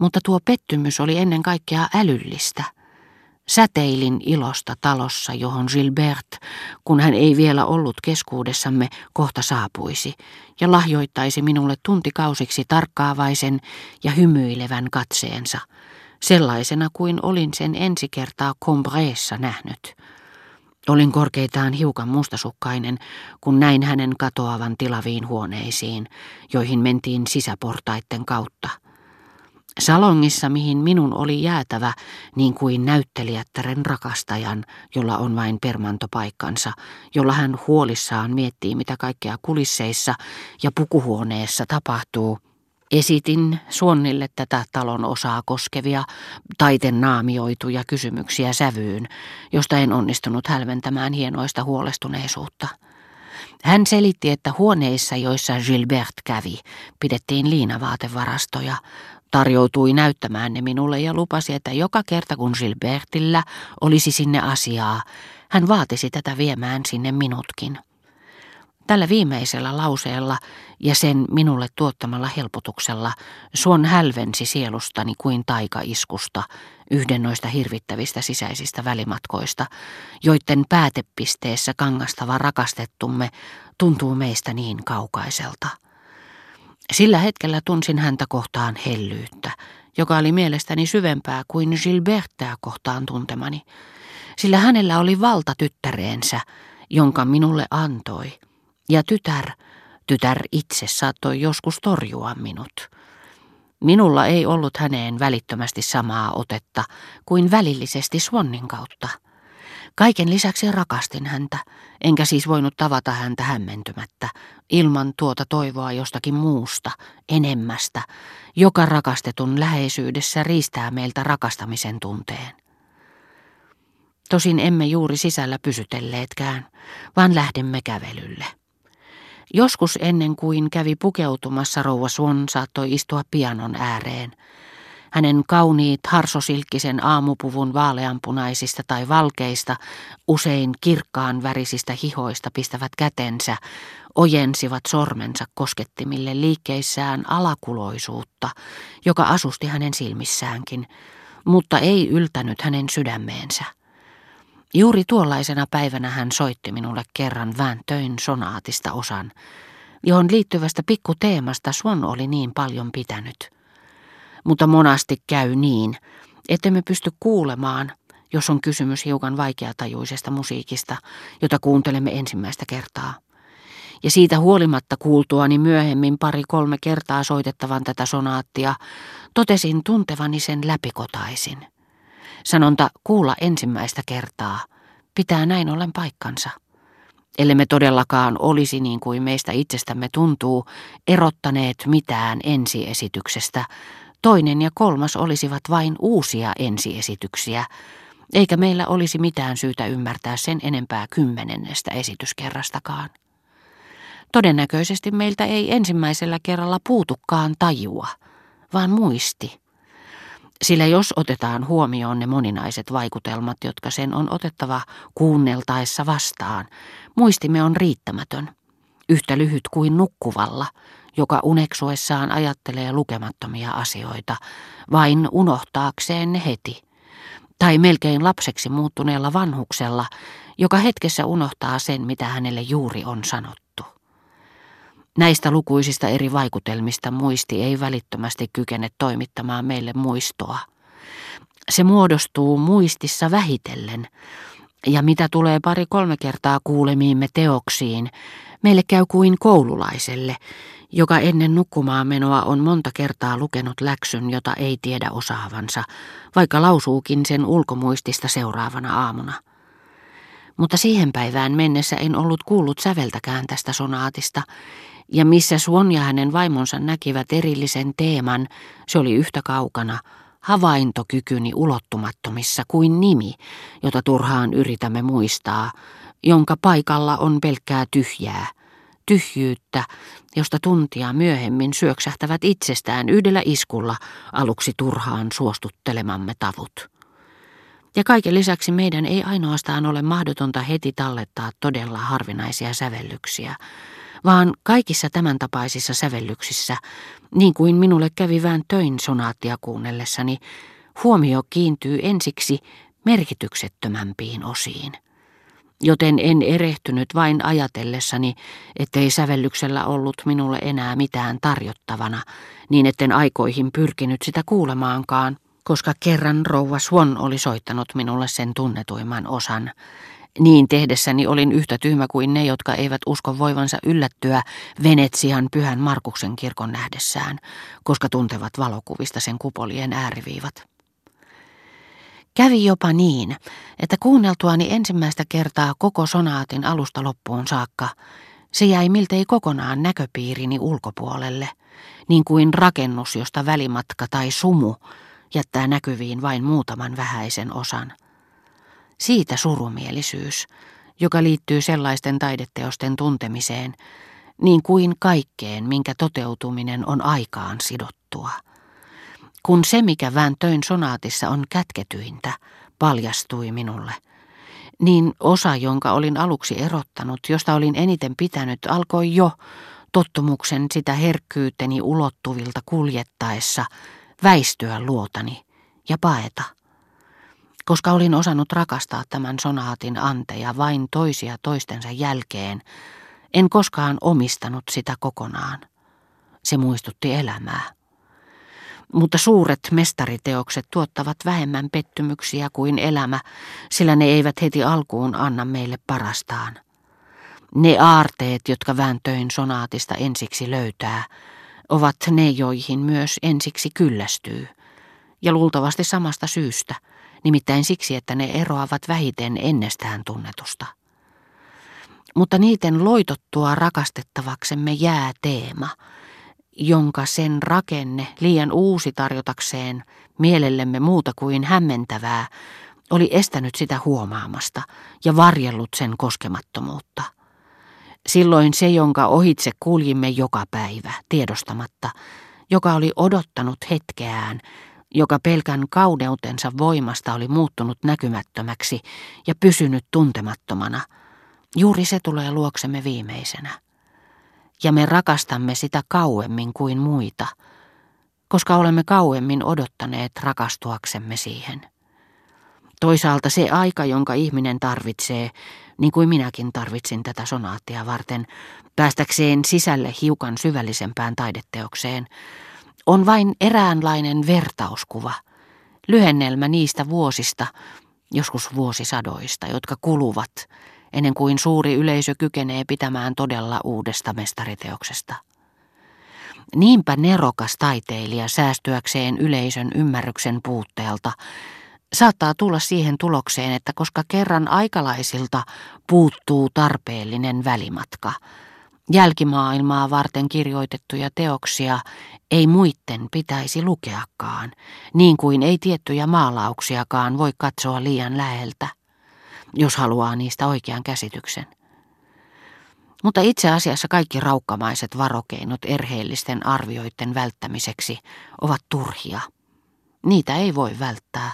Mutta tuo pettymys oli ennen kaikkea älyllistä. Säteilin ilosta talossa, johon Gilbert, kun hän ei vielä ollut keskuudessamme, kohta saapuisi ja lahjoittaisi minulle tuntikausiksi tarkkaavaisen ja hymyilevän katseensa, sellaisena kuin olin sen ensi kertaa Combreessa nähnyt. Olin korkeitaan hiukan mustasukkainen, kun näin hänen katoavan tilaviin huoneisiin, joihin mentiin sisäportaitten kautta. Salongissa, mihin minun oli jäätävä, niin kuin näyttelijättären rakastajan, jolla on vain permantopaikkansa, jolla hän huolissaan miettii, mitä kaikkea kulisseissa ja pukuhuoneessa tapahtuu, Esitin Suonnille tätä talon osaa koskevia, taiten naamioituja kysymyksiä sävyyn, josta en onnistunut hälventämään hienoista huolestuneisuutta. Hän selitti, että huoneissa, joissa Gilbert kävi, pidettiin liinavaatevarastoja, tarjoutui näyttämään ne minulle ja lupasi, että joka kerta kun Gilbertillä olisi sinne asiaa, hän vaatisi tätä viemään sinne minutkin. Tällä viimeisellä lauseella ja sen minulle tuottamalla helpotuksella suon hälvensi sielustani kuin taikaiskusta yhden noista hirvittävistä sisäisistä välimatkoista, joiden päätepisteessä kangastava rakastettumme tuntuu meistä niin kaukaiselta. Sillä hetkellä tunsin häntä kohtaan hellyyttä, joka oli mielestäni syvempää kuin Gilbertää kohtaan tuntemani, sillä hänellä oli valta tyttäreensä, jonka minulle antoi – ja tytär, tytär itse saattoi joskus torjua minut. Minulla ei ollut häneen välittömästi samaa otetta kuin välillisesti Swannin kautta. Kaiken lisäksi rakastin häntä, enkä siis voinut tavata häntä hämmentymättä, ilman tuota toivoa jostakin muusta, enemmästä, joka rakastetun läheisyydessä riistää meiltä rakastamisen tunteen. Tosin emme juuri sisällä pysytelleetkään, vaan lähdimme kävelylle. Joskus ennen kuin kävi pukeutumassa rouva Swan saattoi istua pianon ääreen. Hänen kauniit harsosilkkisen aamupuvun vaaleanpunaisista tai valkeista, usein kirkkaan värisistä hihoista pistävät kätensä, ojensivat sormensa koskettimille liikkeissään alakuloisuutta, joka asusti hänen silmissäänkin, mutta ei yltänyt hänen sydämeensä. Juuri tuollaisena päivänä hän soitti minulle kerran vääntöin sonaatista osan, johon liittyvästä pikkuteemasta Swan oli niin paljon pitänyt. Mutta monasti käy niin, ettemme pysty kuulemaan, jos on kysymys hiukan vaikeatajuisesta musiikista, jota kuuntelemme ensimmäistä kertaa. Ja siitä huolimatta kuultuani myöhemmin pari-kolme kertaa soitettavan tätä sonaattia, totesin tuntevani sen läpikotaisin. Sanonta kuulla ensimmäistä kertaa pitää näin ollen paikkansa. Ellemme todellakaan olisi niin kuin meistä itsestämme tuntuu, erottaneet mitään ensiesityksestä, toinen ja kolmas olisivat vain uusia ensiesityksiä, eikä meillä olisi mitään syytä ymmärtää sen enempää kymmenennestä esityskerrastakaan. Todennäköisesti meiltä ei ensimmäisellä kerralla puutukaan tajua, vaan muisti. Sillä jos otetaan huomioon ne moninaiset vaikutelmat, jotka sen on otettava kuunneltaessa vastaan, muistimme on riittämätön, yhtä lyhyt kuin nukkuvalla, joka uneksuessaan ajattelee lukemattomia asioita, vain unohtaakseen ne heti. Tai melkein lapseksi muuttuneella vanhuksella, joka hetkessä unohtaa sen, mitä hänelle juuri on sanottu. Näistä lukuisista eri vaikutelmista muisti ei välittömästi kykene toimittamaan meille muistoa. Se muodostuu muistissa vähitellen, ja mitä tulee pari-kolme kertaa kuulemiimme teoksiin, meille käy kuin koululaiselle, joka ennen nukkumaan menoa on monta kertaa lukenut läksyn, jota ei tiedä osaavansa, vaikka lausuukin sen ulkomuistista seuraavana aamuna. Mutta siihen päivään mennessä en ollut kuullut säveltäkään tästä sonaatista, ja missä Suon ja hänen vaimonsa näkivät erillisen teeman, se oli yhtä kaukana, havaintokykyni ulottumattomissa kuin nimi, jota turhaan yritämme muistaa, jonka paikalla on pelkkää tyhjää, tyhjyyttä, josta tuntia myöhemmin syöksähtävät itsestään yhdellä iskulla aluksi turhaan suostuttelemamme tavut. Ja kaiken lisäksi meidän ei ainoastaan ole mahdotonta heti tallettaa todella harvinaisia sävellyksiä, vaan kaikissa tämän tapaisissa sävellyksissä, niin kuin minulle kävi vähän töin sonaattia kuunnellessani, huomio kiintyy ensiksi merkityksettömämpiin osiin. Joten en erehtynyt vain ajatellessani, ettei sävellyksellä ollut minulle enää mitään tarjottavana, niin etten aikoihin pyrkinyt sitä kuulemaankaan, koska kerran rouva Swan oli soittanut minulle sen tunnetuimman osan. Niin tehdessäni olin yhtä tyhmä kuin ne, jotka eivät usko voivansa yllättyä Venetsian pyhän Markuksen kirkon nähdessään, koska tuntevat valokuvista sen kupolien ääriviivat. Kävi jopa niin, että kuunneltuani ensimmäistä kertaa koko sonaatin alusta loppuun saakka, se jäi miltei kokonaan näköpiirini ulkopuolelle, niin kuin rakennus, josta välimatka tai sumu jättää näkyviin vain muutaman vähäisen osan. Siitä surumielisyys, joka liittyy sellaisten taideteosten tuntemiseen, niin kuin kaikkeen, minkä toteutuminen on aikaan sidottua. Kun se, mikä vääntöin sonaatissa on kätketyintä, paljastui minulle, niin osa, jonka olin aluksi erottanut, josta olin eniten pitänyt, alkoi jo tottumuksen sitä herkkyyteni ulottuvilta kuljettaessa väistyä luotani ja paeta. Koska olin osannut rakastaa tämän sonaatin anteja vain toisia toistensa jälkeen, en koskaan omistanut sitä kokonaan. Se muistutti elämää. Mutta suuret mestariteokset tuottavat vähemmän pettymyksiä kuin elämä, sillä ne eivät heti alkuun anna meille parastaan. Ne aarteet, jotka vääntöin sonaatista ensiksi löytää, ovat ne, joihin myös ensiksi kyllästyy. Ja luultavasti samasta syystä, nimittäin siksi, että ne eroavat vähiten ennestään tunnetusta. Mutta niiden loitottua rakastettavaksemme jää teema – jonka sen rakenne, liian uusi tarjotakseen mielellemme muuta kuin hämmentävää, oli estänyt sitä huomaamasta ja varjellut sen koskemattomuutta. Silloin se, jonka ohitse kuljimme joka päivä, tiedostamatta, joka oli odottanut hetkeään, joka pelkän kaudeutensa voimasta oli muuttunut näkymättömäksi ja pysynyt tuntemattomana, juuri se tulee luoksemme viimeisenä ja me rakastamme sitä kauemmin kuin muita, koska olemme kauemmin odottaneet rakastuaksemme siihen. Toisaalta se aika, jonka ihminen tarvitsee, niin kuin minäkin tarvitsin tätä sonaattia varten, päästäkseen sisälle hiukan syvällisempään taideteokseen, on vain eräänlainen vertauskuva, lyhennelmä niistä vuosista, joskus vuosisadoista, jotka kuluvat ennen kuin suuri yleisö kykenee pitämään todella uudesta mestariteoksesta. Niinpä nerokas taiteilija säästyäkseen yleisön ymmärryksen puutteelta saattaa tulla siihen tulokseen, että koska kerran aikalaisilta puuttuu tarpeellinen välimatka, jälkimaailmaa varten kirjoitettuja teoksia ei muitten pitäisi lukeakaan, niin kuin ei tiettyjä maalauksiakaan voi katsoa liian läheltä jos haluaa niistä oikean käsityksen. Mutta itse asiassa kaikki raukkamaiset varokeinot erheellisten arvioiden välttämiseksi ovat turhia. Niitä ei voi välttää.